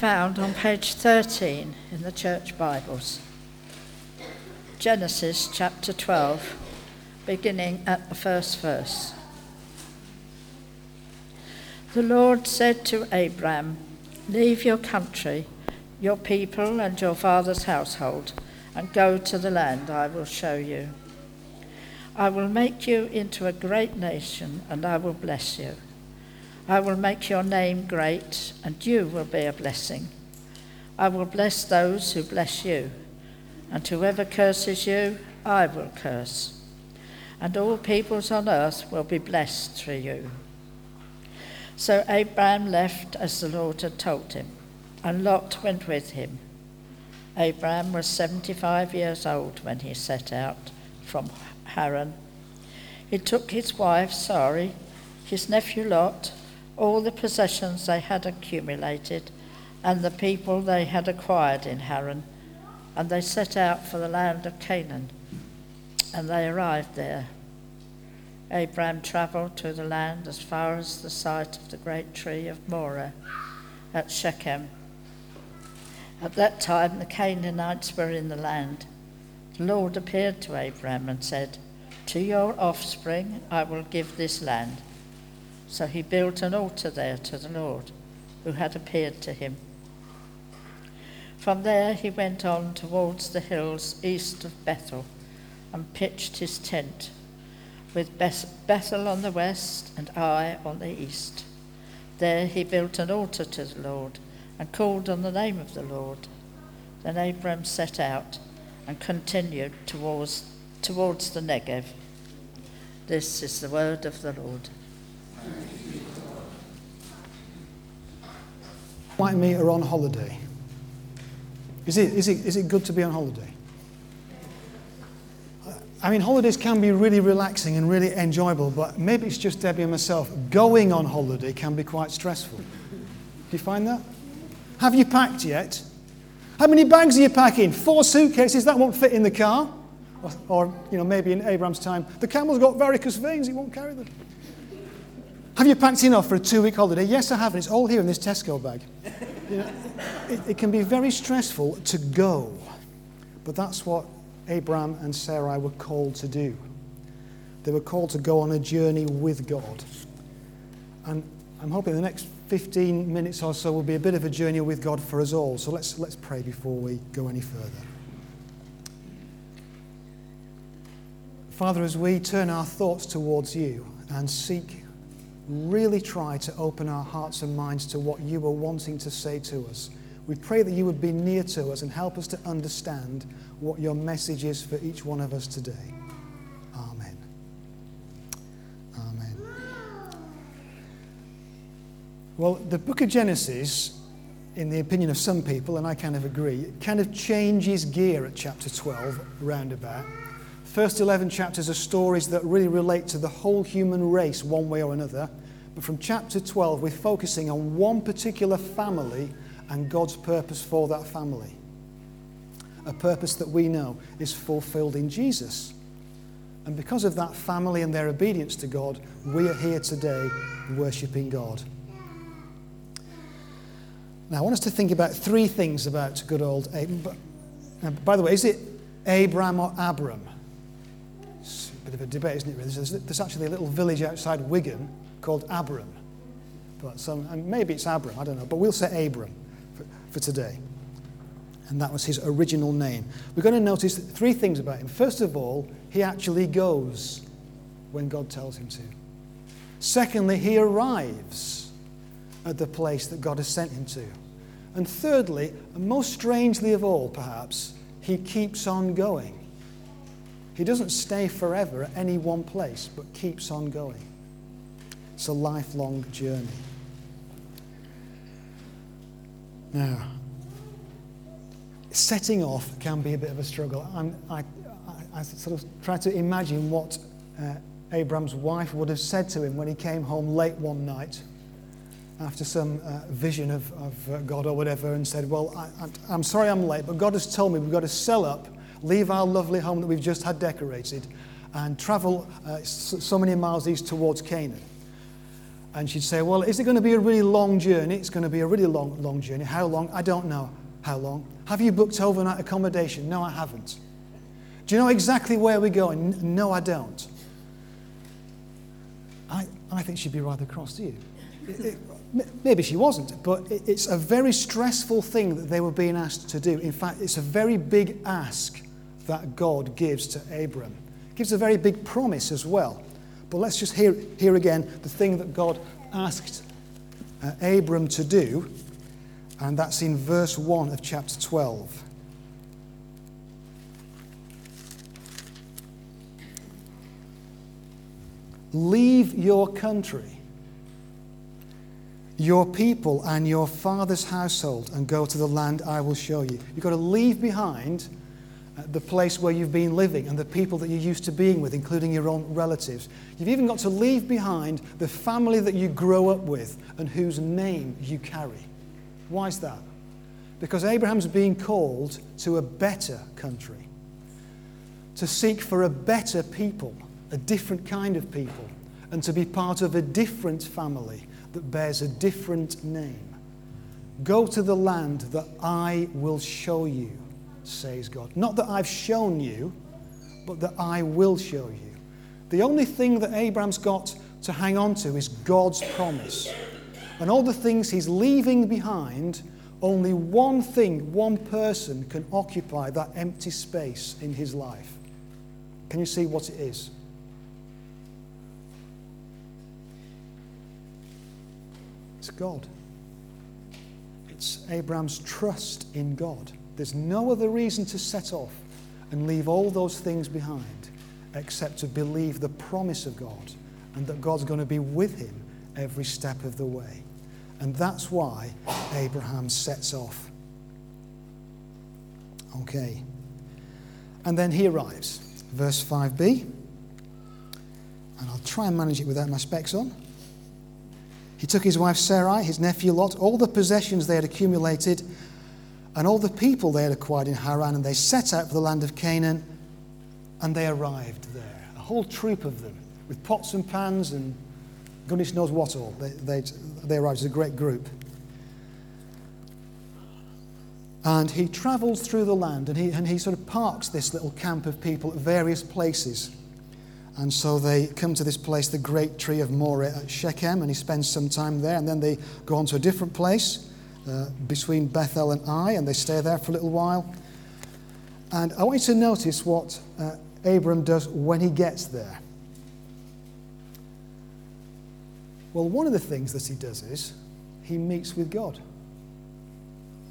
found on page 13 in the Church Bibles. Genesis chapter 12, beginning at the first verse. The Lord said to Abram, Leave your country, your people, and your father's household, and go to the land I will show you. I will make you into a great nation, and I will bless you. I will make your name great, and you will be a blessing. I will bless those who bless you, and whoever curses you, I will curse. And all peoples on earth will be blessed through you. So Abraham left as the Lord had told him, and Lot went with him. Abraham was 75 years old when he set out from Haran. He took his wife Sarai, his nephew Lot, all the possessions they had accumulated, and the people they had acquired in Haran, and they set out for the land of Canaan. And they arrived there. Abraham travelled to the land as far as the site of the great tree of Moreh at Shechem. At that time, the Canaanites were in the land. The Lord appeared to Abraham and said, To your offspring I will give this land. So he built an altar there to the Lord, who had appeared to him. From there he went on towards the hills east of Bethel and pitched his tent, with Bethel on the west and Ai on the east. There he built an altar to the Lord and called on the name of the Lord. Then Abram set out and continued towards, towards the Negev. This is the word of the Lord. Like me are on holiday. Is it, is, it, is it good to be on holiday? I mean, holidays can be really relaxing and really enjoyable, but maybe it's just Debbie and myself. Going on holiday can be quite stressful. Do you find that? Have you packed yet? How many bags are you packing? Four suitcases, that won't fit in the car. Or, or you know, maybe in Abraham's time, the camel's got varicose veins, he won't carry them. Have you packed enough for a two week holiday? Yes, I have, and it's all here in this Tesco bag. You know, it, it can be very stressful to go, but that's what Abraham and Sarai were called to do. They were called to go on a journey with God. And I'm hoping the next 15 minutes or so will be a bit of a journey with God for us all. So let's, let's pray before we go any further. Father, as we turn our thoughts towards you and seek really try to open our hearts and minds to what you are wanting to say to us. We pray that you would be near to us and help us to understand what your message is for each one of us today. Amen. Amen. Well, the book of Genesis, in the opinion of some people, and I kind of agree, kind of changes gear at chapter 12, roundabout. First 11 chapters are stories that really relate to the whole human race, one way or another. But from chapter 12, we're focusing on one particular family and God's purpose for that family. A purpose that we know is fulfilled in Jesus. And because of that family and their obedience to God, we are here today worshipping God. Now, I want us to think about three things about good old Abram. By the way, is it Abram or Abram? Bit of a debate, isn't it? Really? There's, there's actually a little village outside Wigan called Abram. But some, and maybe it's Abram, I don't know. But we'll say Abram for, for today. And that was his original name. We're going to notice three things about him. First of all, he actually goes when God tells him to. Secondly, he arrives at the place that God has sent him to. And thirdly, and most strangely of all, perhaps, he keeps on going. He doesn't stay forever at any one place, but keeps on going. It's a lifelong journey. Now, setting off can be a bit of a struggle. I, I, I, sort of try to imagine what uh, Abraham's wife would have said to him when he came home late one night after some uh, vision of, of uh, God or whatever and said, Well, I, am sorry I'm late, but God has told me we've got to sell up leave our lovely home that we've just had decorated, and travel uh, so many miles east towards Canaan. And she'd say, Well, is it going to be a really long journey? It's going to be a really long, long journey. How long? I don't know how long. Have you booked overnight accommodation? No, I haven't. Do you know exactly where we're going? No, I don't. I, I think she'd be rather cross, do you? It, it, maybe she wasn't, but it, it's a very stressful thing that they were being asked to do. In fact, it's a very big ask that God gives to Abram. gives a very big promise as well. But let's just hear, hear again the thing that God asked uh, Abram to do, and that's in verse 1 of chapter 12. Leave your country, your people, and your father's household and go to the land I will show you. You've got to leave behind the place where you've been living and the people that you're used to being with, including your own relatives. You've even got to leave behind the family that you grow up with and whose name you carry. Why is that? Because Abraham's being called to a better country, to seek for a better people, a different kind of people, and to be part of a different family that bears a different name. Go to the land that I will show you says God. Not that I've shown you, but that I will show you. The only thing that Abraham's got to hang on to is God's promise. And all the things he's leaving behind, only one thing, one person can occupy that empty space in his life. Can you see what it is? It's God. It's Abraham's trust in God. There's no other reason to set off and leave all those things behind except to believe the promise of God and that God's going to be with him every step of the way. And that's why Abraham sets off. Okay. And then he arrives. Verse 5b. And I'll try and manage it without my specs on. He took his wife Sarai, his nephew Lot, all the possessions they had accumulated, and all the people they had acquired in Haran, and they set out for the land of Canaan, and they arrived there. A whole troop of them, with pots and pans and goodness knows what all. They, they, they arrived as a great group. And he travels through the land, and he, and he sort of parks this little camp of people at various places. And so they come to this place, the great tree of Moreh at Shechem, and he spends some time there, and then they go on to a different place uh, between Bethel and Ai, and they stay there for a little while. And I want you to notice what uh, Abram does when he gets there. Well, one of the things that he does is he meets with God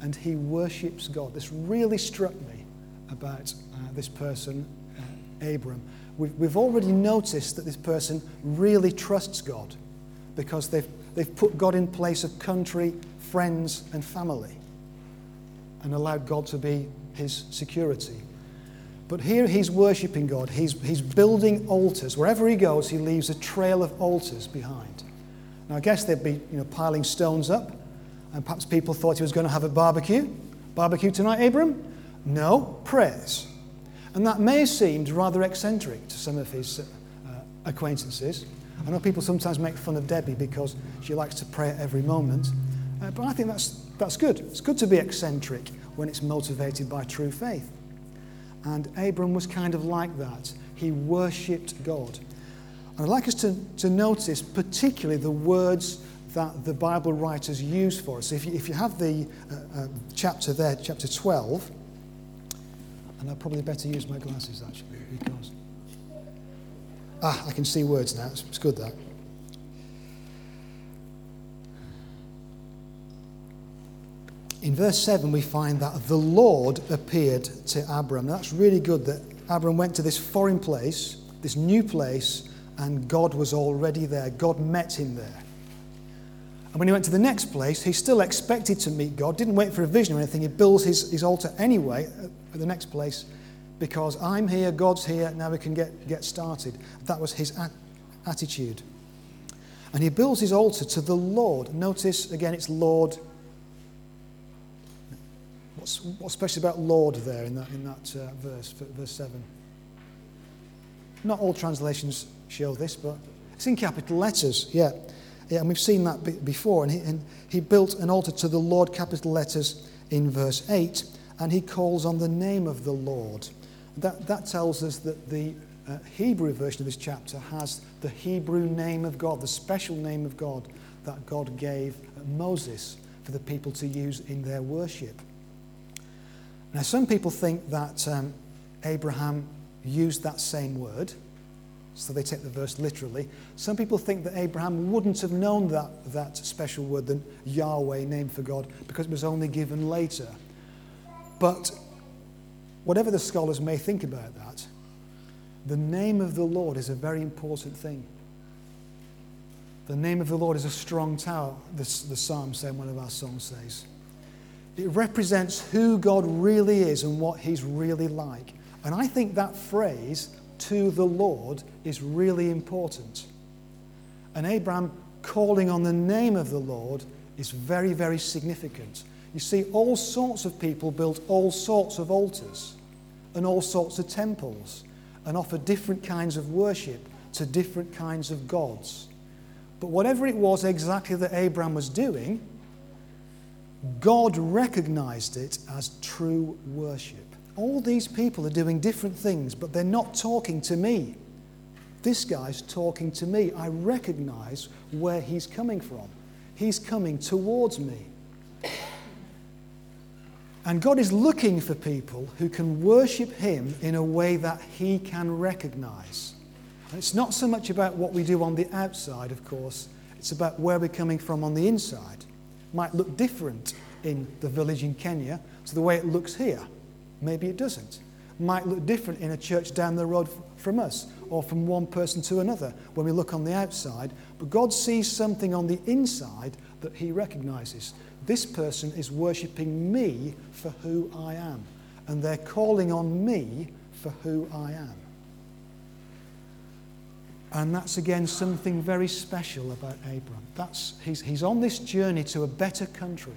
and he worships God. This really struck me about uh, this person, uh, Abram. We've, we've already noticed that this person really trusts God because they've, they've put God in place of country friends, and family and allowed God to be his security. But here he's worshipping God. He's, he's building altars. Wherever he goes, he leaves a trail of altars behind. Now, I guess they'd be you know, piling stones up, and perhaps people thought he was going to have a barbecue. Barbecue tonight, Abram? No, prayers. And that may have seemed rather eccentric to some of his uh, acquaintances. I know people sometimes make fun of Debbie because she likes to pray at every moment. Uh, but I think that's, that's good. It's good to be eccentric when it's motivated by true faith. And Abram was kind of like that. He worshipped God. And I'd like us to, to notice particularly the words that the Bible writers use for us. If you, if you have the uh, uh, chapter there, chapter 12, and I'd probably better use my glasses actually because. Ah, I can see words now. It's, it's good that. in verse 7, we find that the Lord appeared to Abram. That's really good that Abram went to this foreign place, this new place, and God was already there. God met him there. And when he went to the next place, he still expected to meet God, didn't wait for a vision or anything. He builds his, his altar anyway at the next place because I'm here, God's here, now we can get, get started. That was his a- attitude. And he builds his altar to the Lord. Notice again, it's Lord What's, what's special about Lord there in that, in that uh, verse, verse 7? Not all translations show this, but it's in capital letters, yeah. and we've seen that before. And he, and he built an altar to the Lord, capital letters, in verse 8, and he calls on the name of the Lord. That, that tells us that the uh, Hebrew version of this chapter has the Hebrew name of God, the special name of God that God gave Moses for the people to use in their worship. Now, some people think that um, Abraham used that same word, so they take the verse literally. Some people think that Abraham wouldn't have known that, that special word, the Yahweh name for God, because it was only given later. But whatever the scholars may think about that, the name of the Lord is a very important thing. The name of the Lord is a strong tower, the, the psalm say, one of our songs says. It represents who God really is and what he's really like. And I think that phrase, to the Lord, is really important. And Abraham calling on the name of the Lord is very, very significant. You see, all sorts of people built all sorts of altars and all sorts of temples and offer different kinds of worship to different kinds of gods. But whatever it was exactly that Abraham was doing, God recognized it as true worship. All these people are doing different things, but they're not talking to me. This guy's talking to me. I recognize where he's coming from. He's coming towards me. And God is looking for people who can worship Him in a way that He can recognize. And it's not so much about what we do on the outside, of course, it's about where we're coming from on the inside. It might look different in the village in Kenya to the way it looks here. Maybe it doesn't. Might look different in a church down the road from us or from one person to another when we look on the outside. But God sees something on the inside that He recognizes. This person is worshipping me for who I am, and they're calling on me for who I am. And that's again something very special about Abram. That's, he's, he's on this journey to a better country,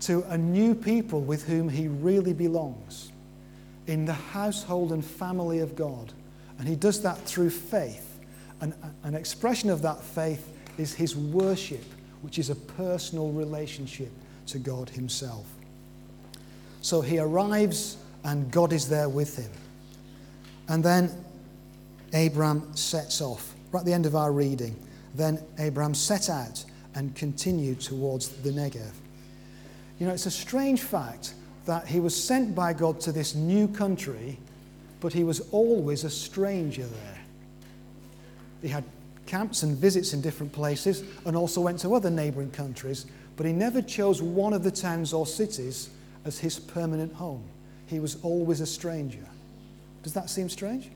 to a new people with whom he really belongs, in the household and family of God. And he does that through faith. And an expression of that faith is his worship which is a personal relationship to God Himself. So he arrives, and God is there with him. And then Abram sets off. Right at the end of our reading, then Abram set out and continued towards the Negev. You know, it's a strange fact that he was sent by God to this new country, but he was always a stranger there. He had camps and visits in different places and also went to other neighboring countries, but he never chose one of the towns or cities as his permanent home. He was always a stranger. Does that seem strange?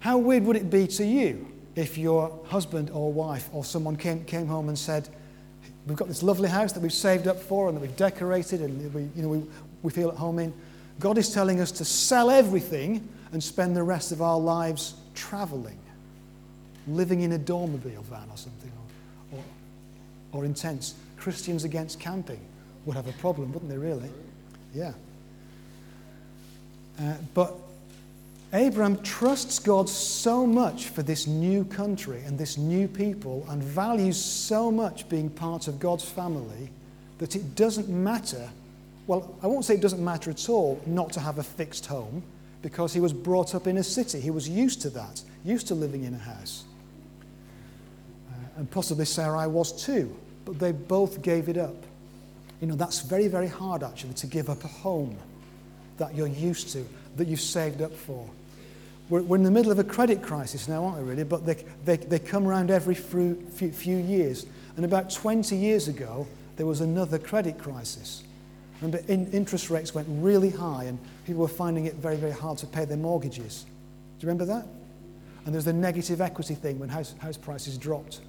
How weird would it be to you if your husband or wife or someone came, came home and said, We've got this lovely house that we've saved up for and that we've decorated and we, you know, we, we feel at home in. God is telling us to sell everything and spend the rest of our lives traveling living in a dormobile van or something, or, or, or. Christians against camping would have a problem, wouldn't they, really? Yeah. Uh, but Abraham trusts God so much for this new country and this new people and values so much being part of God's family that it doesn't matter. Well, I won't say it doesn't matter at all not to have a fixed home because he was brought up in a city. He was used to that, used to living in a house uh, and possibly Sarai was too, but they both gave it up. You know, that's very, very hard actually to give up a home that you're used to, that you've saved up for. We're, we're in the middle of a credit crisis now, aren't we, really? But they, they, they come around every few, few, years. And about 20 years ago, there was another credit crisis. Remember, in, interest rates went really high, and people were finding it very, very hard to pay their mortgages. Do you remember that? And there's the negative equity thing when house, house prices dropped.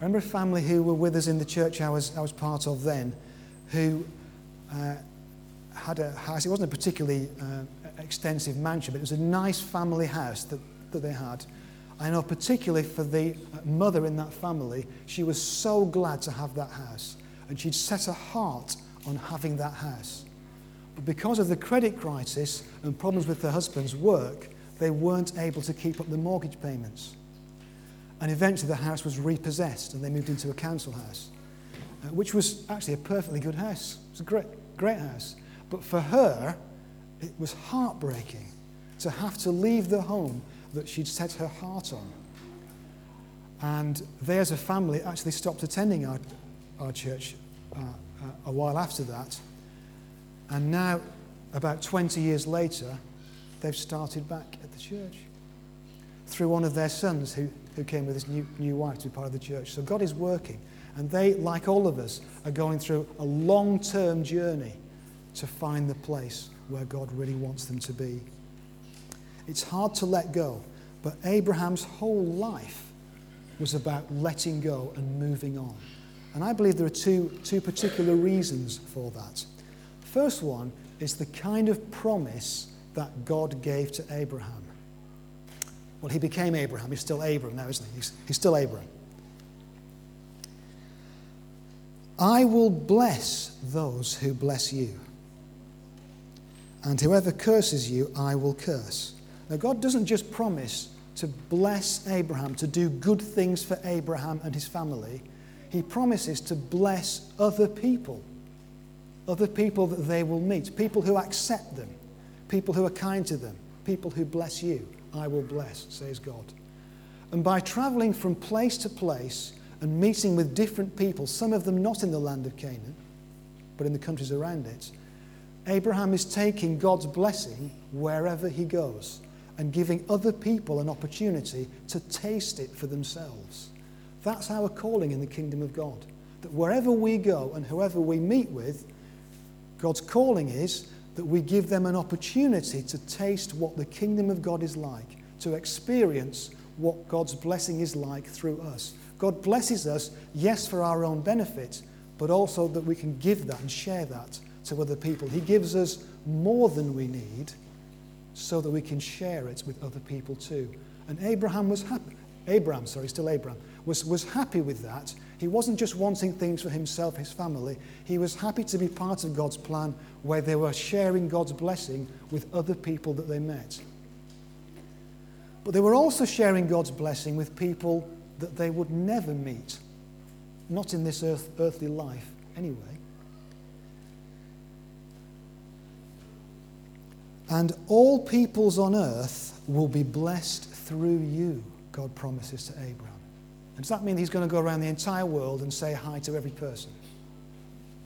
I remember a family who were with us in the church I was, I was part of then, who uh, had a house. It wasn't a particularly uh, extensive mansion, but it was a nice family house that, that they had. I know particularly for the mother in that family, she was so glad to have that house. And she'd set her heart on having that house. But because of the credit crisis and problems with her husband's work, they weren't able to keep up the mortgage payments. And eventually the house was repossessed and they moved into a council house, uh, which was actually a perfectly good house. It was a great, great house. But for her, it was heartbreaking to have to leave the home that she'd set her heart on. And they, as a family, actually stopped attending our, our church uh, uh, a while after that. And now, about 20 years later, they've started back at the church through one of their sons who, who came with his new, new wife to be part of the church. So God is working. And they, like all of us, are going through a long term journey to find the place where God really wants them to be. It's hard to let go, but Abraham's whole life was about letting go and moving on. And I believe there are two, two particular reasons for that. First one is the kind of promise that God gave to Abraham. Well, he became Abraham. He's still Abram now, isn't he? He's, he's still Abram. I will bless those who bless you, and whoever curses you, I will curse. Now, God doesn't just promise to bless Abraham, to do good things for Abraham and his family. He promises to bless other people, other people that they will meet, people who accept them, people who are kind to them, people who bless you. I will bless, says God. And by traveling from place to place and meeting with different people, some of them not in the land of Canaan, but in the countries around it, Abraham is taking God's blessing wherever he goes and giving other people an opportunity to taste it for themselves. That's our calling in the kingdom of God. That wherever we go and whoever we meet with, God's calling is that we give them an opportunity to taste what the kingdom of God is like, to experience what God's blessing is like through us. God blesses us, yes, for our own benefit, but also that we can give that and share that to other people. He gives us more than we need so that we can share it with other people too. And Abraham was happy. Abraham, sorry, still Abraham, was, was happy with that. He wasn't just wanting things for himself, his family. He was happy to be part of God's plan where they were sharing God's blessing with other people that they met. But they were also sharing God's blessing with people that they would never meet, not in this earth, earthly life anyway. And all peoples on earth will be blessed through you, God promises to Abraham. And does that mean he's going to go around the entire world and say hi to every person?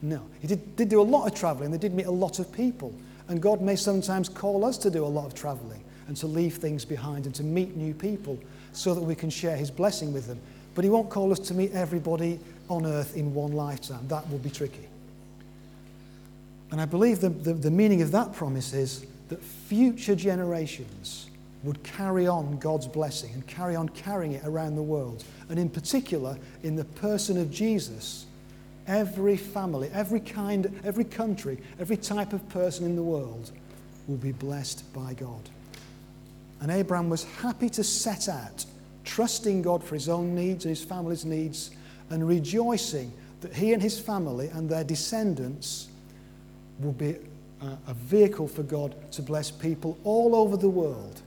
No. He did, did do a lot of traveling, they did meet a lot of people. And God may sometimes call us to do a lot of traveling and to leave things behind and to meet new people so that we can share his blessing with them. But he won't call us to meet everybody on earth in one lifetime. That will be tricky. And I believe the, the, the meaning of that promise is that future generations would carry on God's blessing and carry on carrying it around the world. And in particular, in the person of Jesus, every family, every kind, every country, every type of person in the world will be blessed by God. And Abraham was happy to set out, trusting God for his own needs and his family's needs, and rejoicing that he and his family and their descendants will be a vehicle for God to bless people all over the world.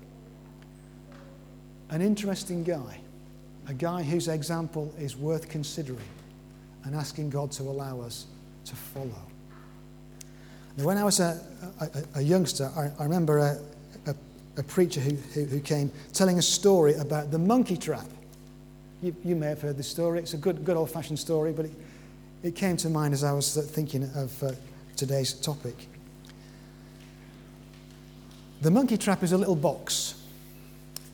An interesting guy, a guy whose example is worth considering and asking God to allow us to follow. Now, when I was a, a, a youngster, I, I remember a, a preacher who, who, who, came telling a story about the monkey trap. You, you may have heard this story. It's a good, good old fashioned story, but it, it came to mind as I was thinking of uh, today's topic. The monkey trap is a little box,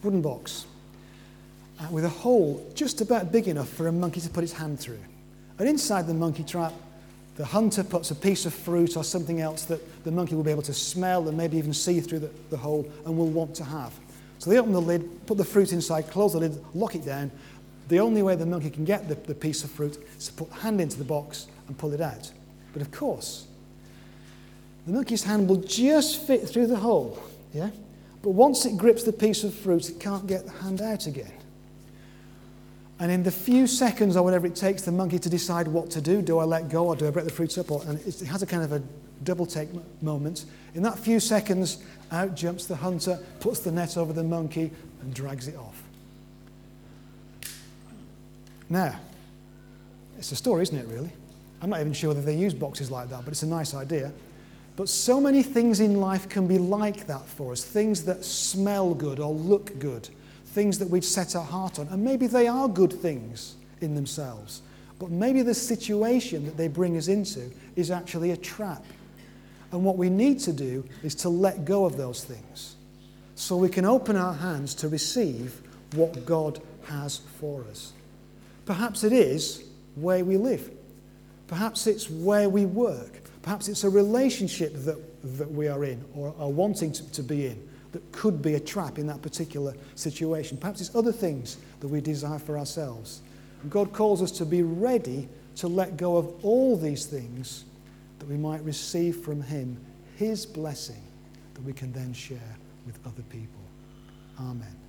wooden box, uh, with a hole just about big enough for a monkey to put its hand through. And inside the monkey trap, the hunter puts a piece of fruit or something else that the monkey will be able to smell and maybe even see through the, the hole and will want to have. So they open the lid, put the fruit inside, close the lid, lock it down. The only way the monkey can get the, the piece of fruit is to put hand into the box and pull it out. But of course, the monkey's hand will just fit through the hole yeah? But once it grips the piece of fruit, it can't get the hand out again. And in the few seconds or whatever it takes the monkey to decide what to do, do I let go or do I break the fruit up? Or, and it has a kind of a double take moment. In that few seconds, out jumps the hunter, puts the net over the monkey, and drags it off. Now, it's a story, isn't it, really? I'm not even sure that they use boxes like that, but it's a nice idea. But so many things in life can be like that for us things that smell good or look good, things that we'd set our heart on. And maybe they are good things in themselves, but maybe the situation that they bring us into is actually a trap. And what we need to do is to let go of those things so we can open our hands to receive what God has for us. Perhaps it is where we live. Perhaps it's where we work. Perhaps it's a relationship that, that we are in or are wanting to, to be in that could be a trap in that particular situation. Perhaps it's other things that we desire for ourselves. God calls us to be ready to let go of all these things that we might receive from Him His blessing that we can then share with other people. Amen.